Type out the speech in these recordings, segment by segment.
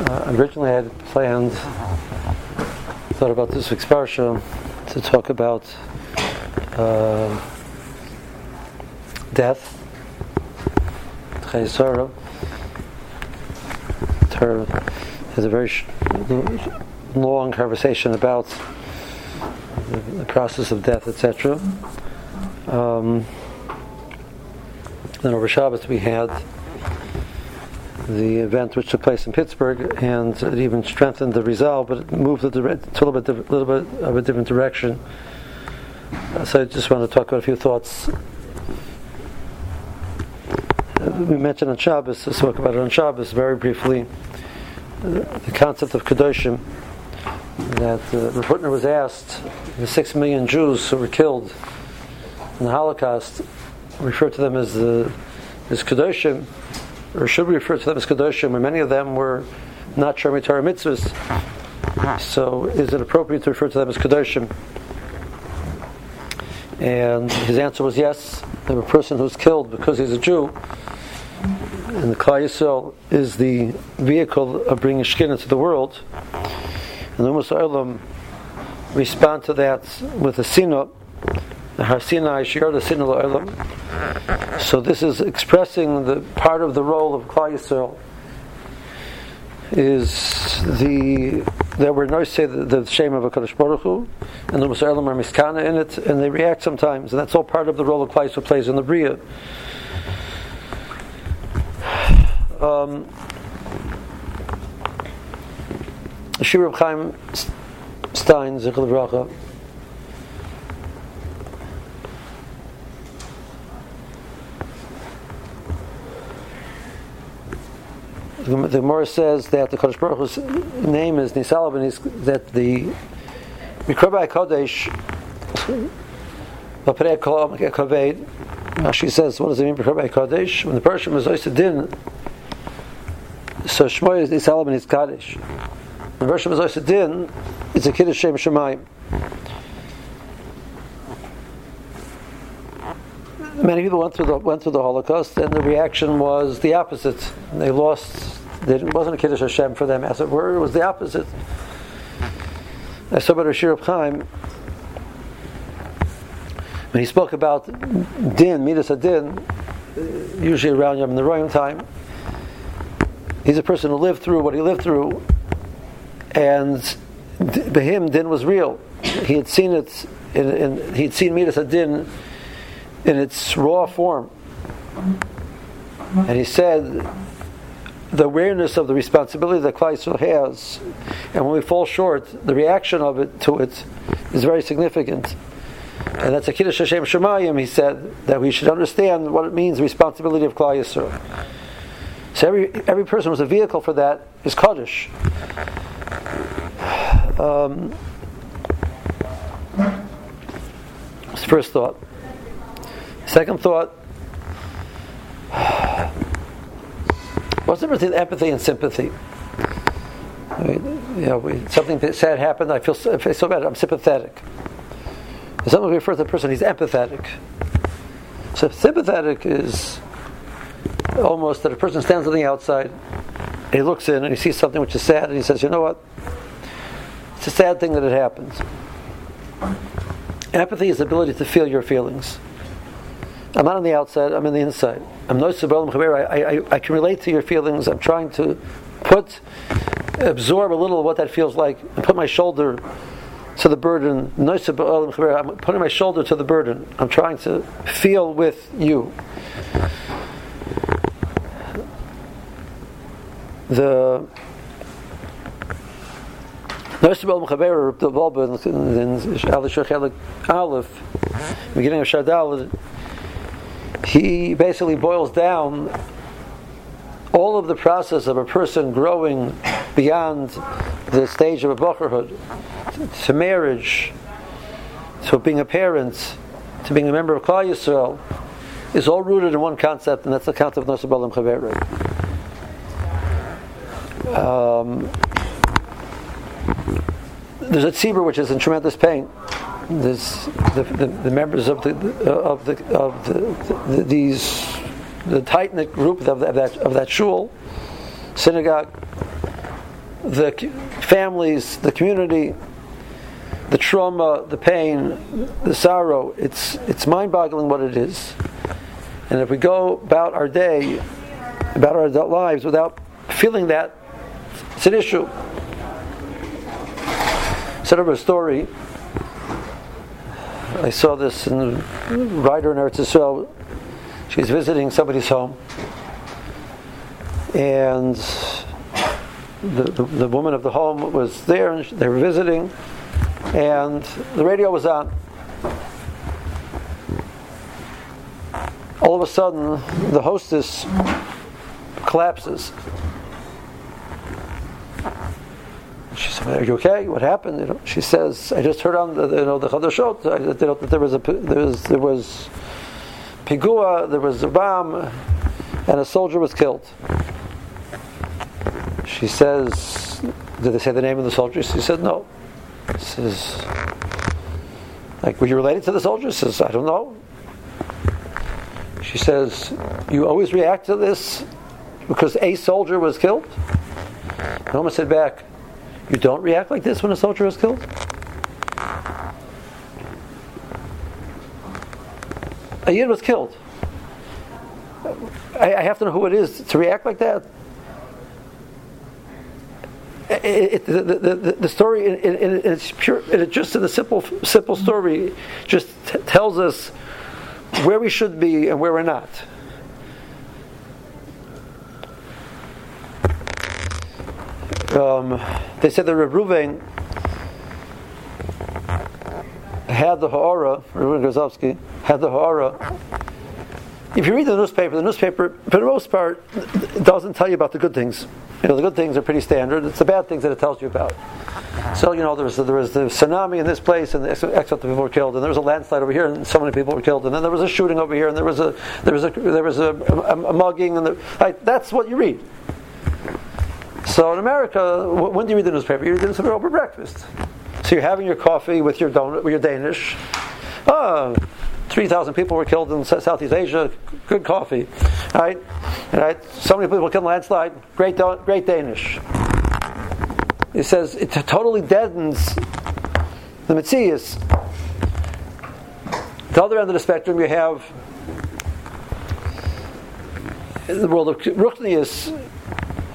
Uh, originally, I had planned, thought about this week's parsha to talk about uh, death, Chayei Sarah. Her has a very sh- long conversation about the, the process of death, etc. Um, then over Shabbos we had the event which took place in Pittsburgh, and it even strengthened the resolve, but it moved it a little bit, little bit of a different direction. So I just want to talk about a few thoughts. We mentioned on Shabbos, let's talk about it on Shabbos very briefly. The concept of Kedoshim, that uh, Rav Hutner was asked, the six million Jews who were killed in the Holocaust, referred to them as the as Kedoshim, or should we refer to them as Kedoshim, where many of them were not Shermi Torah mitzvahs. So is it appropriate to refer to them as Kedoshim? And his answer was yes. That a person who's killed because he's a Jew, and the Klal Yisrael is the vehicle of bringing Shkin into the world, and the Ummah respond to that with a sinah, So this is expressing the part of the role of Klal Yisrael is the that we're no say the, the shame of a Kadosh Baruch Hu, and the Musa'elim are miskana in it, and they react sometimes, and that's all part of the role of Klal Yisrael plays in the Bria. Um, Shir Chaim Stein, Zichel The Gemara says that the Kadosh Baruch Hu's name is Nisalav, and is that the Mikrobai Kodesh, Rashi says, what does it mean, Mikrobai Kodesh? When the person was Oysa Din, so Shmoy is Nisalav and is Kaddish. When the person was Oysa Din, it's a Kiddush Shem Shemayim. Many people went through the went through the Holocaust, and the reaction was the opposite. They lost. It wasn't a kiddush Hashem for them, as it were. It was the opposite. I saw about Rashir Chaim when he spoke about din, midas adin, usually around Yom the Royal time. He's a person who lived through what he lived through, and to him, din was real. He had seen it. In, in, he'd seen midas adin in its raw form. And he said, the awareness of the responsibility that Klal has, and when we fall short, the reaction of it to it is very significant. And that's a Kiddush Hashem Shemayim, he said, that we should understand what it means, the responsibility of Klal. So every, every person who's a vehicle for that is Kaddish. Um, first thought. Second thought what's the difference between empathy and sympathy? I mean, you know, something sad happened, I feel, I feel so bad, I'm sympathetic. If someone refers to a person, he's empathetic. So sympathetic is almost that a person stands on the outside, he looks in and he sees something which is sad, and he says, you know what? It's a sad thing that it happens. Empathy is the ability to feel your feelings. I'm not on the outside, I'm on the inside. I'm no I, I, I can relate to your feelings. I'm trying to put, absorb a little of what that feels like and put my shoulder to the burden. I'm putting my shoulder to the burden. I'm trying to feel with you. The Mechaber, the in beginning of Shadal, he basically boils down all of the process of a person growing beyond the stage of a bacherhood to marriage, to being a parent, to being a member of Klal Yisrael, is all rooted in one concept, and that's the concept of Nosabalim Chaveru. Um, there's a tzibur which is in tremendous pain this, the, the, the, members of the uh, of the of the, the these the tight knit group of, of, that of that shul synagogue the families, the community, the trauma, the pain, the sorrow. It's, it's mind boggling what it is. And if we go about our day, about our adult lives without feeling that, it's an issue. Set up a story. I saw this in the writer in Eretz Yisrael. She's visiting somebody's home, and the, the, the woman of the home was there, and they were visiting, and the radio was on. All of a sudden, the hostess collapses. She said, "Are you okay? What happened?" You know, she says, "I just heard on the you know the chadashot uh, that there was a there was there was pigua, there was a bomb, and a soldier was killed." She says, "Did they say the name of the soldier?" She said, "No." She says, "Like, were you related to the soldier?" She says, "I don't know." She says, "You always react to this because a soldier was killed." Noma said back, "You don't react like this when a soldier is killed." A yid was killed. I, I have to know who it is to react like that it, the, the, the, story in, in, in, it's pure. It just in the simple simple story just t- tells us where we should be and where we're not. Um, they said that Reb Ruvain had the Ha'ara, Reuven Grozovsky had the Ha'ara. If you read the newspaper, the newspaper, for the most part, doesn't tell you about the good things. You know, the good things are pretty standard. It's the bad things that it tells you about. So, you know, there was, there was the tsunami in this place, and the X of people were killed, and there was a landslide over here, and so many people were killed, and then there was a shooting over here, and there was a there was a there was a, a, a mugging, and the, like, that's what you read. So in America, when do you read the newspaper? You read the newspaper over breakfast. So you're having your coffee with your donut, with your Danish. Ah, oh, 3,000 people were killed in Southeast Asia. Good coffee. Right? Right? So many people killed in landslide. Great, great Danish. It says it totally deadens the Matthias. The other end of the spectrum, you have the world of Ruchnius,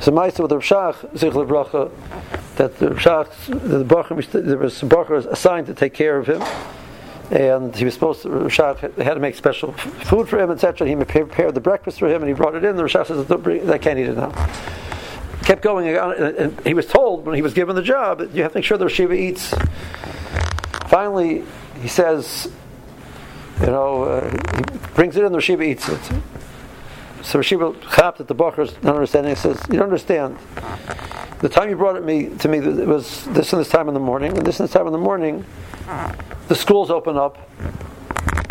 it's a meister with the Rashach, Zichel Bracha, that the Rashach, the Bacher, there was a Bacher assigned to take care of him and he was supposed to, Rashad had to make special food for him, etc. He prepared the breakfast for him, and he brought it in. The Rashad says, "I can't eat it now." Kept going, and he was told when he was given the job you have to make sure the Shiva eats. Finally, he says, "You know," uh, he brings it in. The Shiva eats it. So Rashiva chapped at the Bacher's not understanding. He says, "You don't understand. The time you brought it me to me it was this and this time in the morning, and this and this time in the morning." the schools open up,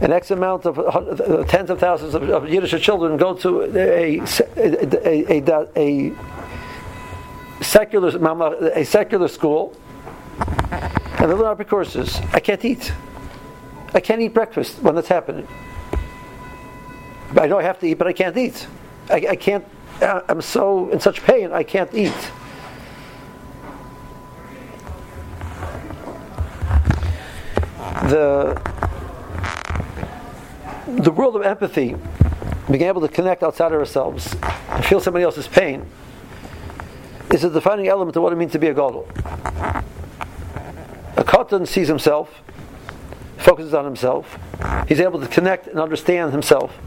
an X amount of uh, tens of thousands of, of, Yiddish children go to a, a, a, a, secular a secular school, and they learn up courses. I can't eat. I can't eat breakfast when that's happening. I know I have to eat, but I can't eat. I, I can't. Uh, I'm so in such pain. I can't eat. the the world of empathy, being able to connect outside of ourselves and feel somebody else's pain, is a defining element of what it means to be a gadol. A katan sees himself, focuses on himself. He's able to connect and understand himself.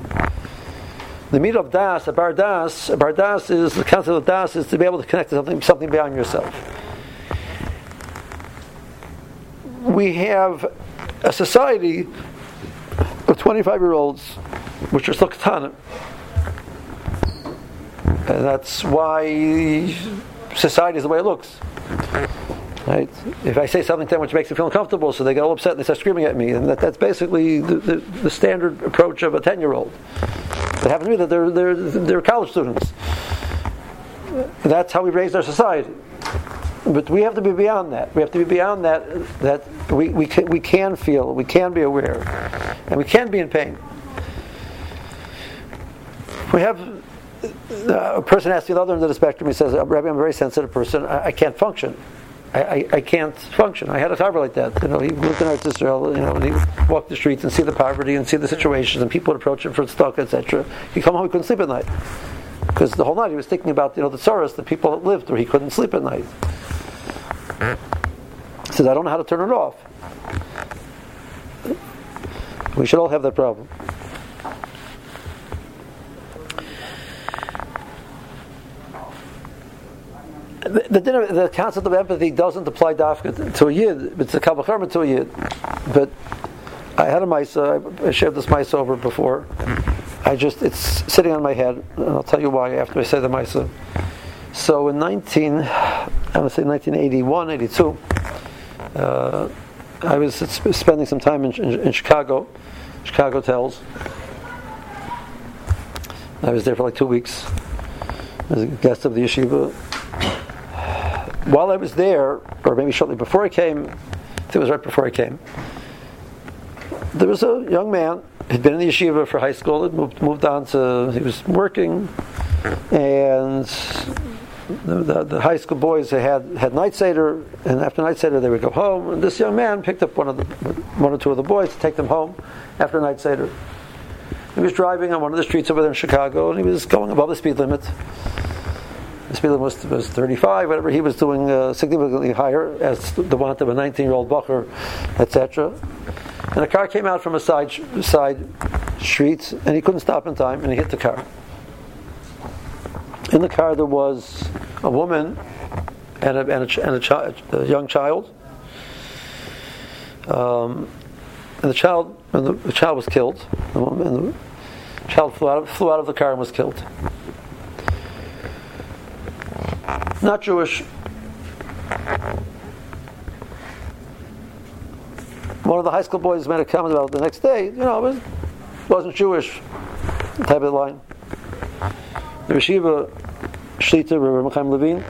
The meat of das, a bar das, a bar das is the concept of das is to be able to connect to something, something beyond yourself. We have a society of 25 year olds which are still katana. And that's why society is the way it looks. Right? If I say something to them which makes them feel uncomfortable, so they get all upset and they start screaming at me, and that, that's basically the, the, the standard approach of a 10 year old. It happens to me that they're, they're, they're college students. That's how we raised our society. But we have to be beyond that. We have to be beyond that, that we, we, can, we can feel, we can be aware, and we can be in pain. We have uh, a person asks me the other end of the spectrum, he says, Rabbi, I'm a very sensitive person, I, I can't function. I, I, can't function. I had a cover like that. You know, he lived in Eretz Israel, you know, and he would walk the streets and see the poverty and see the situations, and people would approach him for stock, etc. He'd come home, he couldn't sleep at night. Because the whole night he was thinking about, you know, the sorrows the people that lived where he couldn't sleep at night. He says, I don't know how to turn it off. We should all have that problem. The, the, the, concept of empathy doesn't apply to a yid. It's a kavacherma to a yid. But I had a misa. I shared this misa over before. I just it's sitting on my head, and I'll tell you why after I say the misa. So in 19, I want to say 1981, 82, uh, I was spending some time in, in, in Chicago, Chicago Telshe. I was there for like two weeks as a guest of the yeshiva while I was there, or maybe shortly before I came, I think it was right before I came, there was a young man, had been in the yeshiva for high school, had moved, moved on to, he was working, and the, the, the, high school boys had had night seder, and after night seder they would go home. And this young man picked up one of the one or two of the boys to take them home after night seder. He was driving on one of the streets over there in Chicago, and he was going above the speed limit. The speed limit was, was 35, whatever. He was doing uh, significantly higher as the want of a 19 year old Bucher, etc. And a car came out from a side, side street, and he couldn't stop in time, and he hit the car. In the car, there was a woman and a, and a, and a, chi- a young child. Um, and the child, and the, the, child was killed. The woman, the child flew out, of, flew out of the car and was killed not Jewish. One of the high school boys made a comment about it the next day. You know, it wasn't Jewish type of line. The Yeshiva Shlita, Rabbi Chaim Levine,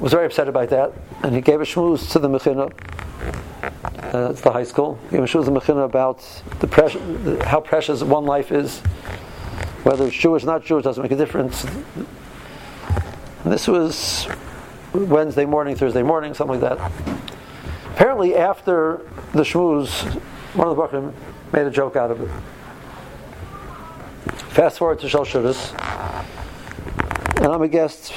was very upset about that, and he gave a shmooze to the Mechina. Uh, that's the high school. He gave a shmooze to the Mechina about the, how precious one life is. Whether it's Jewish or not Jewish doesn't make a difference. This was Wednesday morning, Thursday morning, something like that. Apparently, after the shmooze, one of the Bachrim made a joke out of it. Fast forward to Shal and I'm a guest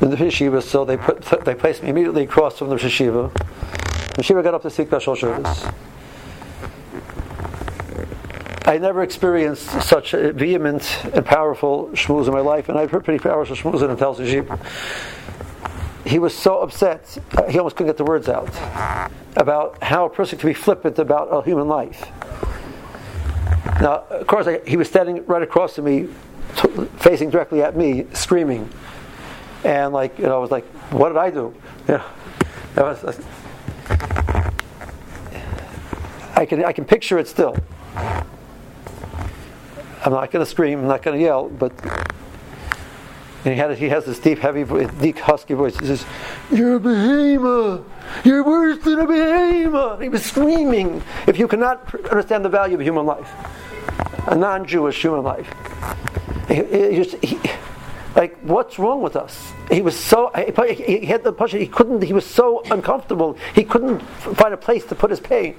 in the yeshiva, so they put they placed me immediately across from the yeshiva. The yeshiva got up to speak about Shal I never experienced such a vehement and powerful shmooze in my life, and I've heard pretty powerful shmooze in Tel Shishib. He was so upset, uh, he almost couldn't get the words out about how a person can be flippant about a human life. Now, of course, I, he was standing right across from me, t- facing directly at me, screaming. And, like, you know, I was like, what did I do? You know, was, I, can, I can picture it still. I'm not going to scream, I'm not going to yell, but and he, had, he has this deep, heavy, deep, husky voice. He says, "You're a behemoth. You're worse than a behemoth." He was screaming. If you cannot understand the value of human life, a non-Jewish human life, just, he, like, what's wrong with us? He was so he had the pressure. He couldn't. He was so uncomfortable. He couldn't find a place to put his pain.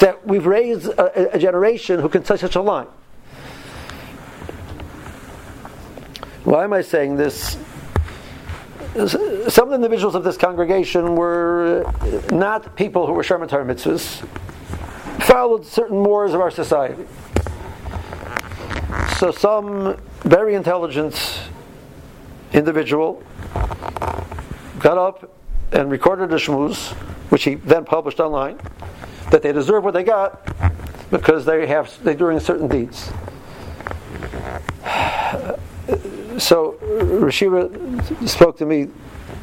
That we've raised a, a generation who can say such a line. Why am I saying this? Some of the individuals of this congregation were uh, not people who were Sherman Torah mitzvahs, followed certain mores of our society. So some very intelligent individual got up and recorded a shmooze, which he then published online, that they deserve what they got because they have they're doing certain deeds so Rashiva spoke to me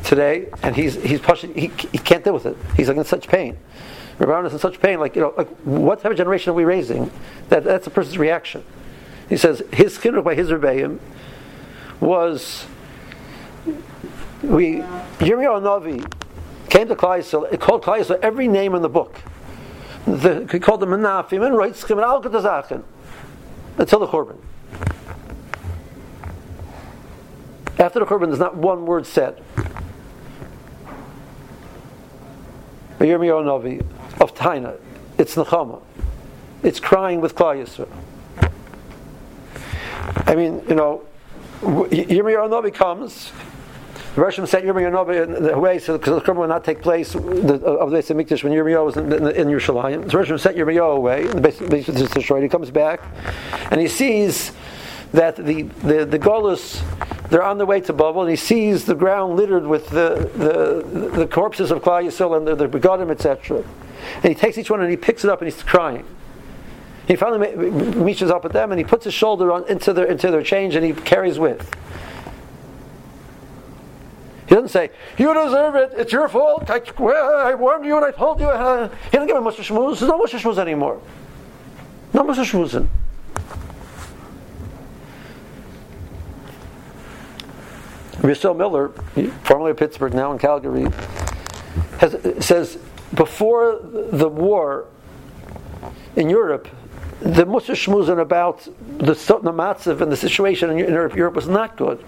today, and he's he's pushing. He, he can't deal with it. He's like in such pain. Rabban is in such pain. Like you know, like what type of generation are we raising? That that's a person's reaction. He says his chinuch by his rebellion was we Yirmiyahu Navi came to Klaisel. It called Klaisel every name in the book. The, he called them Menafim and Reitzchim and Al until the Churban. After the Churban, there's not one word said. Yirmiyahu of Taina, it's Nechama. It's crying with Klal Yisrael. I mean, you know, Yirmiyahu Navi comes. The Russian sent Yirmiyahu Navi away so because the Churban will not take place of the Beis Hamikdash when Yirmiyahu was in, in, in Yerushalayim. The Russian sent Yirmiyahu away, and the Beis is destroyed. He comes back, and he sees that the the, the Golus they're on their way to Babel, and he sees the ground littered with the, the, the corpses of Klal Yisrael and the, the begotten, etc. And he takes each one and he picks it up and he's crying. He finally reaches up at them and he puts his shoulder on, into, their, into their change and he carries with. He doesn't say, You deserve it, it's your fault, I, well, I warned you and I told you. He doesn't give him much shmooze, there's no much shmooze anymore. No much shmoozing. Rousseau Miller, formerly of Pittsburgh, now in Calgary, has, says before the war in Europe, the Musa Shmuzin about the, the Matziv and the situation in Europe, Europe was not good.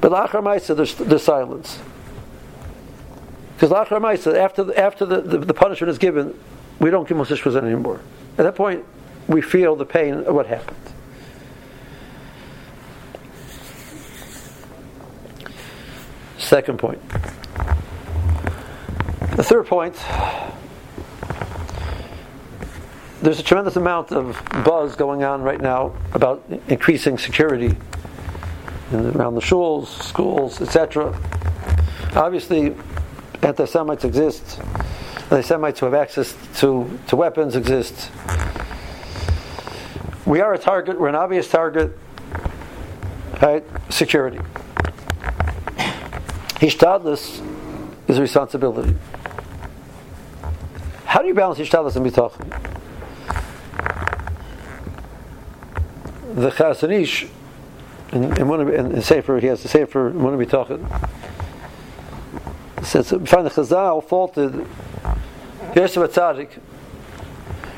But Lachar Maisa, there's, silence. Because Lachar Maisa, after, the, after the, the, the, punishment is given, we don't give Musa Shmuzin anymore. At that point, we feel the pain of what happened. Second point. The third point there's a tremendous amount of buzz going on right now about increasing security around the shuls, schools, etc. Obviously, anti Semites exist. Anti Semites who have access to, to weapons exist. We are a target, we're an obvious target. Right? Security. Hishtadlus is a responsibility. How do you balance Hishtadlus and Bitachon? The Chazon Ish, in, in, one of, in, in Sefer, he has the Sefer, in one of Bitachon, says, find the Chazal faulted Yosef Atzadik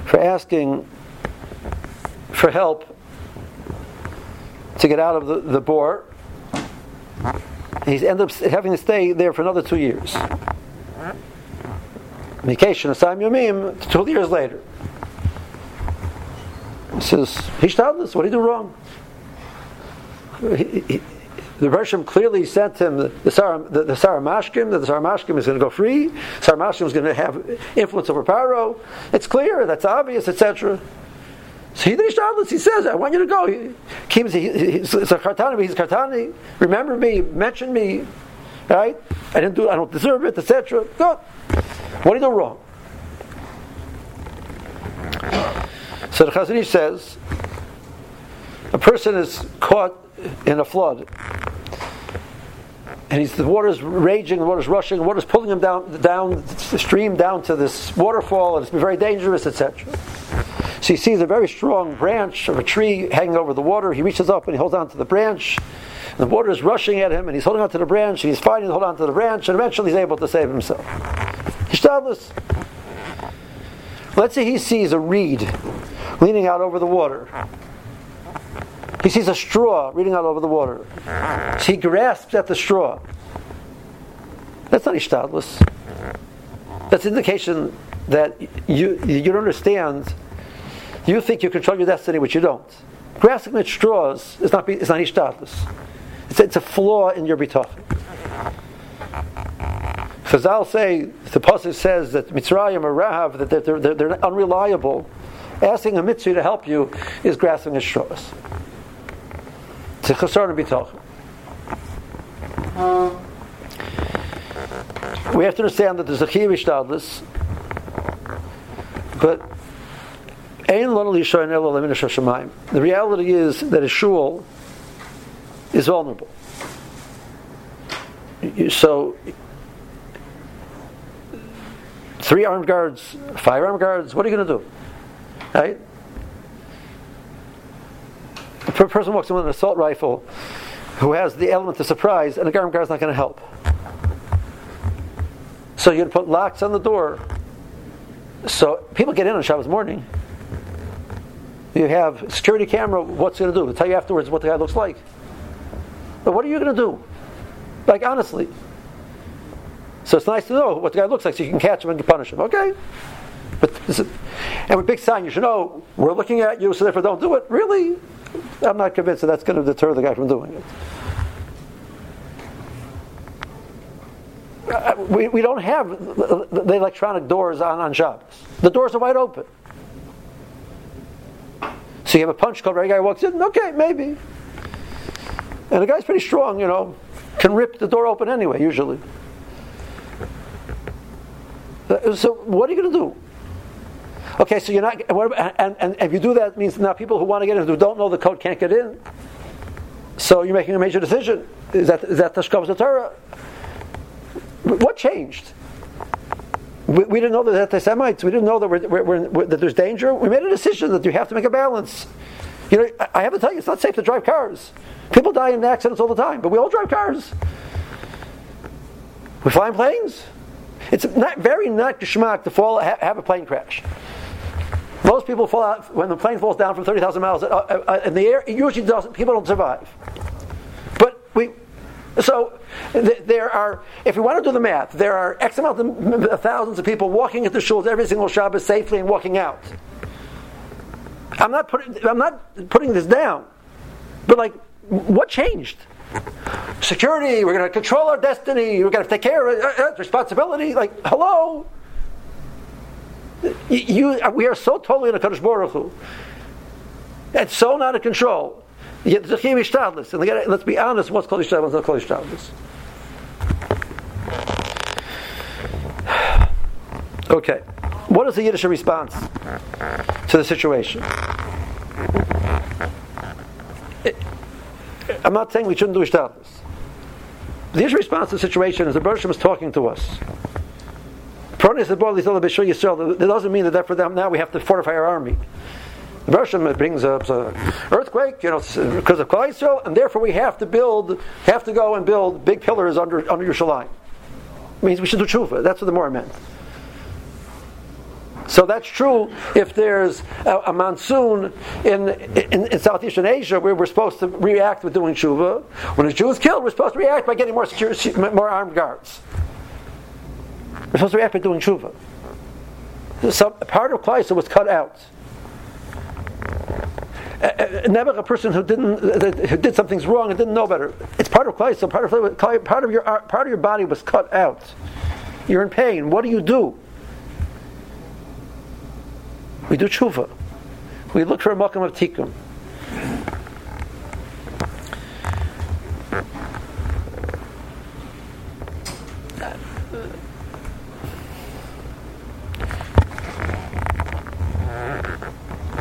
for asking for help to get out of the, the bore he ended up having to stay there for another two years. Vacation, Asam Yomim, two years later. He says, Hishtadlis, what did he do wrong? He, he, the Russian clearly sent him the, the, the, the Saramashkim, that the Saramashkim is going to go free, Saramashkim is going to have influence over Paro. It's clear, that's obvious, etc. So he he says, I want you to go. He, he's, he's a kartani, he's kartani. Remember me, mention me, right? I didn't do, I don't deserve it, etc. Good. What did you do wrong? So the Chazon Ish says, a person is caught in a flood, and he's, the water's raging, the water's rushing, the water's pulling him down, down the stream down to this waterfall, and it's very dangerous, etc. So he sees a very strong branch of a tree hanging over the water. He reaches up and he holds on to the branch. The water is rushing at him, and he's holding on to the branch, and he's fighting to hold on to the branch, and eventually he's able to save himself. Hishtadlis. Let's say he sees a reed leaning out over the water. He sees a straw leaning out over the water. So he grasps at the straw. That's not ishtadlus. That's indication that you you don't understand you think you control your destiny, which you don't. Grasping at straws is not is not ishtatus. It's, it's a flaw in your bitachon. Chazal say the pasuk says that Mitzrayim or Rahav that they're, they're, they're, unreliable. Asking a mitzvah to help you is grasping at straws. It's a chasar bitachon. We have to understand that there's a chiv but the reality is that a shul is vulnerable. So, three armed guards, five armed guards, what are you going to do? Right? A person walks in with an assault rifle who has the element of surprise, and the armed guard's not going to help. So you're going to put locks on the door. So people get in on Shabbos morning. You have security camera. What's going to do? It'll tell you afterwards what the guy looks like. But what are you going to do? Like, honestly. So it's nice to know what the guy looks like so you can catch him and punish him. Okay? But is, and with big sign, you should know we're looking at you, so therefore don't do it. Really? I'm not convinced that that's going to deter the guy from doing it. Uh, we, we don't have the electronic doors on on Shabbos. The doors are wide open. So you have a punch card, every guy walks in, okay, maybe. And the guy's pretty strong, you know, can rip the door open anyway, usually. Uh, so what are you going to do? Okay, so you're not, and, and if you do that, means now people who want to get in who don't know the code can't get in. So you're making a major decision. Is that is that the Torah? What changed? We, we, didn't know that they're Semites. We didn't know that, we're, we're, we're, that there's danger. We made a decision that you have to make a balance. You know, I have to tell you, it's not safe to drive cars. People die in accidents all the time, but we all drive cars. We fly in planes. It's not very not geschmack to fall have a plane crash. Most people fall out when the plane falls down from thirty thousand miles uh, uh, in the air. It usually doesn't. People don't survive. But we, so th- there are. If we want to do the math, there are X amount of thousands of people walking into shuls every single Shabbos safely and walking out. I'm not putting. I'm not putting this down, but like, what changed? Security. We're going to control our destiny. We're going to take care of it. Uh, responsibility. Like, hello. You, we are so totally in a Kaddish Baruch Hu. It's so out of control. Yet the And let's be honest, what's called Ishtadlis, not called Ishtadlis. Okay. What is the Yiddish response to the situation? I'm not saying we shouldn't do Ishtadlis. The Yiddish response to the situation is the Bershom is talking to us. Pronis the. That doesn't mean that for them now we have to fortify our army. Bershom brings up an earthquake, you know, because of Klal and therefore we have to build, have to go and build big pillars under under Yerushalayim. It means we should do tshuva. That's what the more meant. So that's true if there's a, a monsoon in, in, in, Southeastern Asia where we're supposed to react with doing tshuva. When a Jew is killed, we're supposed to react by getting more, security, more armed guards. We're supposed to react by doing tshuva. So part of Klaisa was cut out. Uh, uh, never a person who didn't uh, who did something's wrong and didn't know better. It's part of Klaisa. Part of part of your part of your body was cut out. You're in pain. What do you do? We do tshuva. We look for a makam of tikkun.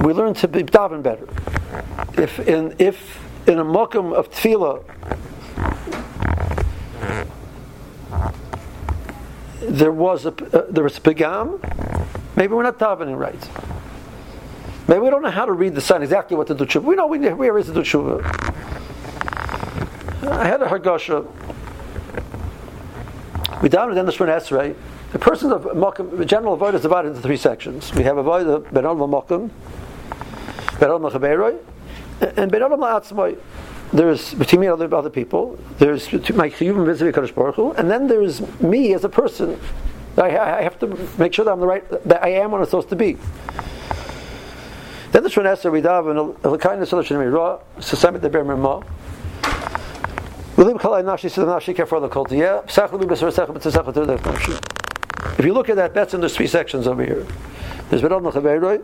We learn to be daven better. If in if in a makam of tefillah there was a uh, there was a pagam, maybe we're not davening right. Maybe we don't know how to read the sign exactly what to do tshuva. We know we, where is to do tshuva. I had a hargasha. We davened in the Shemon Esrei. The person of Mokum, the general avoid is divided into three sections. We have avoid the Ben Mokum, Ben Olam and Ben Olam La'atzmoi. There's between me and other, other people. There's my chiyuvim v'zivi Kadosh Baruch Hu, and then there's me as a person. I, I have to make sure that I'm the right, that I am what I'm supposed to be. Then the Shon Esther we daven a kindness of the Shem Ra, Sasamit the Ber Merma. If you look at that, that's in the three sections over here. There's Beron L'Chaveiroi,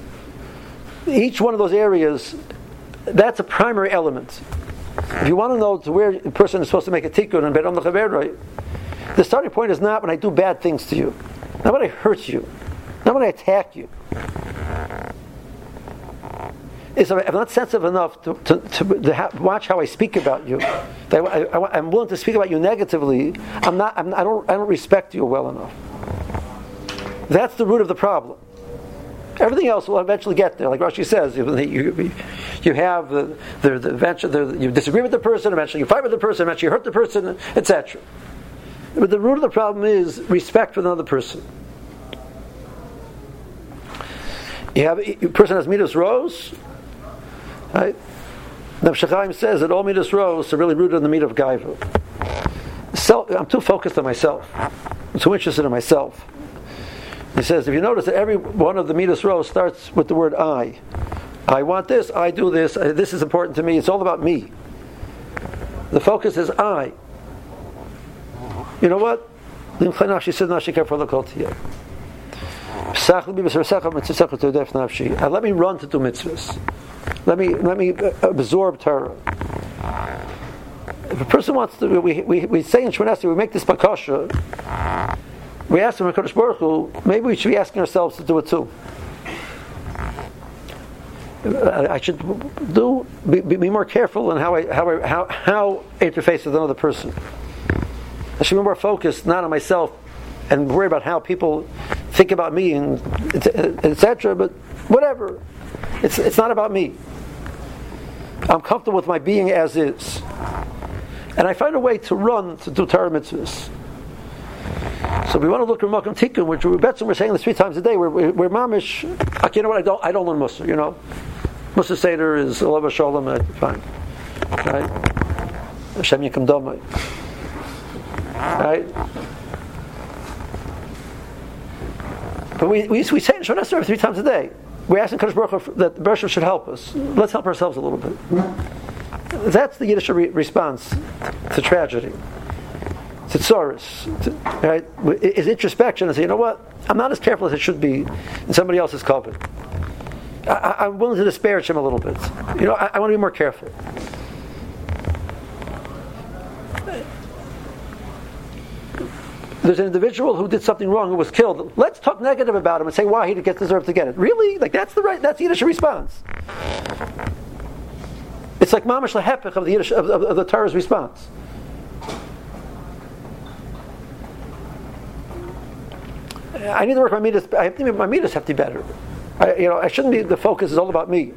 each one of those areas, that's a primary element. If you want to know to where a person is supposed to make a tikkun and on the the starting point is not when I do bad things to you, not when I hurt you, not when I attack you. if I'm not sensitive enough to, to, to, to ha- watch how I speak about you, I, am willing to speak about you negatively, I'm not, I'm, I, don't, I don't respect you well enough. That's the root of the problem. Everything else will eventually get there. Like Rashi says, you, you, you have the, the, the, eventually, you disagree with the person, eventually you fight with the person, eventually you hurt the person, etc. But the root of the problem is respect for another person. You have a person has midas rose, right? Nefesh says that all midas rose are really rooted in the meat of gaiva. So, I'm too focused on myself. I'm too interested in myself. He says, if you notice that every one of the midas rows starts with the word I. I want this, I do this, uh, this is important to me, it's all about me. The focus is I. You know what? Uh, let me run to do mitzvahs. Let me let me uh, absorb Torah. If a person wants to, we, we, we say in Shmoneh we make this bakasha we ask him, HaKadosh Baruch Hu, maybe we should be asking ourselves to do it too. Uh, I should do be, be more careful in how I how I, how how I interface with another person. I should be more focused not on myself and worry about how people think about me and etc. But whatever, it's it's not about me. I'm comfortable with my being as is, and I find a way to run to do Torah mitzvahs. So we want to look at Makam Tikkun, which we bet we're saying this three times a day. We're, we're, we're mamish. Okay, you know what? I don't. I don't learn Musa. You know, Musa Seder is Alav Shalom. Fine. Right. Hashem Yikum Domai. Right. But we, we, we say in Shonah three times a day. We're asking Kadosh Baruch Hu that the Bereshit should help us. Let's help ourselves a little bit. That's the Yiddish re- response to tragedy tzoris, right? Is introspection and say, you know what? I'm not as careful as I should be in somebody else's covenant. I, am willing to disparage him a little bit. You know, I, I want to be more careful. There's an individual who did something wrong who was killed. Let's talk negative about him and say why he gets deserved to get it. Really? Like that's the right? That's the Yiddish response. It's like mamash lahepich of the Yiddish of, of, of the Torah's response. I need to work my midas. I think my midas have to be better. I, you know, I shouldn't be. The focus is all about me.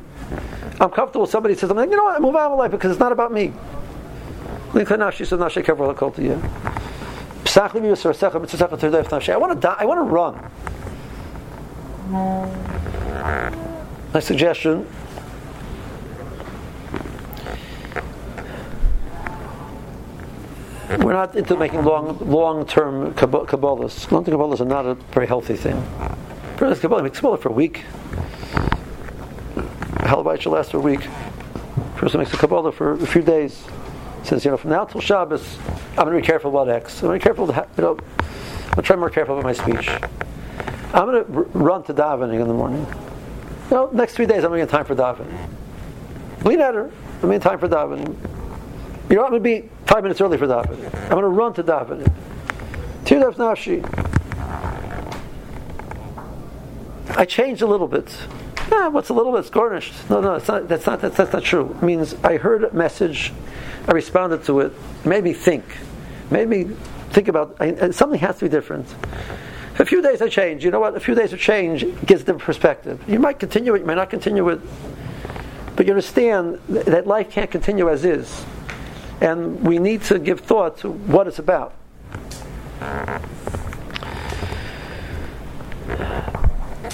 I'm comfortable. Somebody says, "I'm like, you know what? I move out of life because it's not about me." I want to die. I want to run. My suggestion We're not into making long, long-term kabbalas. Long-term kabbalas are not a very healthy thing. For kabbalah, make kabbalah for a week. A halabite should last for a week. Person makes a kabbalah for a few days. Says, you know, from now till Shabbos, I'm going to be careful about X. I'm going to be careful. To you know, I'm try more careful about my speech. I'm going to run to davening in the morning. You know, next three days I'm going to get time for davening. Lean at her. I'm to time for davening. You know, I'm going to be five minutes early for davening. I'm going to run to davening. Tirdav nafshi. I changed a little bit. Yeah, what's a little bit? It's garnished. No, no, not, that's not that's, that's not true. It means I heard a message, I responded to it, it made me think, it made me think about I, something has to be different. A few days I change. You know what? A few days of change gives different perspective. You might continue it, you might not continue it, but you understand that life can't continue as is and we need to give thought to what it's about.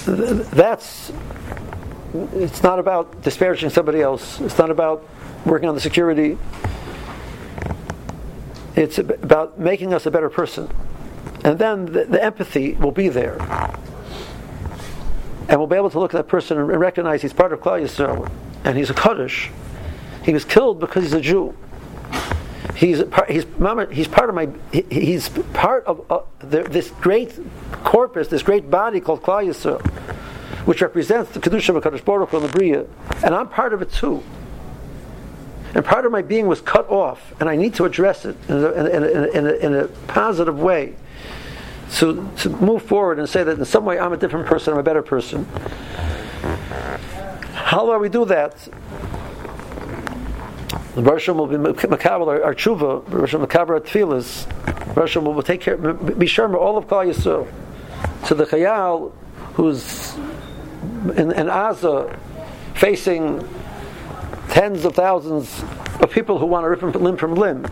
That's it's not about disparaging somebody else. It's not about working on the security. It's about making us a better person. And then the, the empathy will be there. And we'll be able to look at that person and recognize he's part of Klal Yisrael, and he's a Kaddish. He was killed because he's a Jew. He's part, he's, he's part of my he's part of uh, the, this great corpus, this great body called Klal Yisrael, which represents the kedusha of Hakadosh Baruch and the Bria, and I'm part of it too. And part of my being was cut off, and I need to address it in a, in a, in a, in a positive way. So to move forward and say that in some way I'm a different person, I'm a better person. How do we do that? The Bershom will be makabel our, our tshuva, Bershom makabel our tefillas. Bershom will take care, be all of Klal Yisrael. To the chayal who's in, in Aza facing tens of thousands of people who want to rip him limb from limb.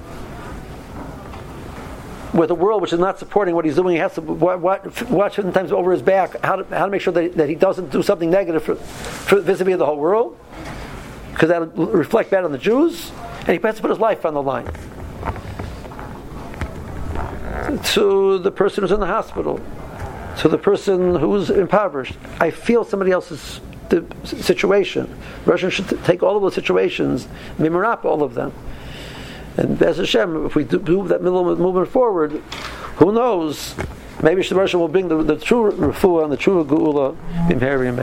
With a world which is not supporting what he's doing, he has to watch, watch times over his back how to, how to make sure that, that he doesn't do something negative for, for vis-a-vis the whole world, because that will reflect bad on the Jews, and he has to put his life on the line. To the person who's in the hospital, to the person who's impoverished, I feel somebody else's the situation. Russian should take all of those situations, mimarap all of them. And Bez Hashem, if we do that middle movement forward, who knows? Maybe Russian will bring the, the true refuah and the true geula in Harry and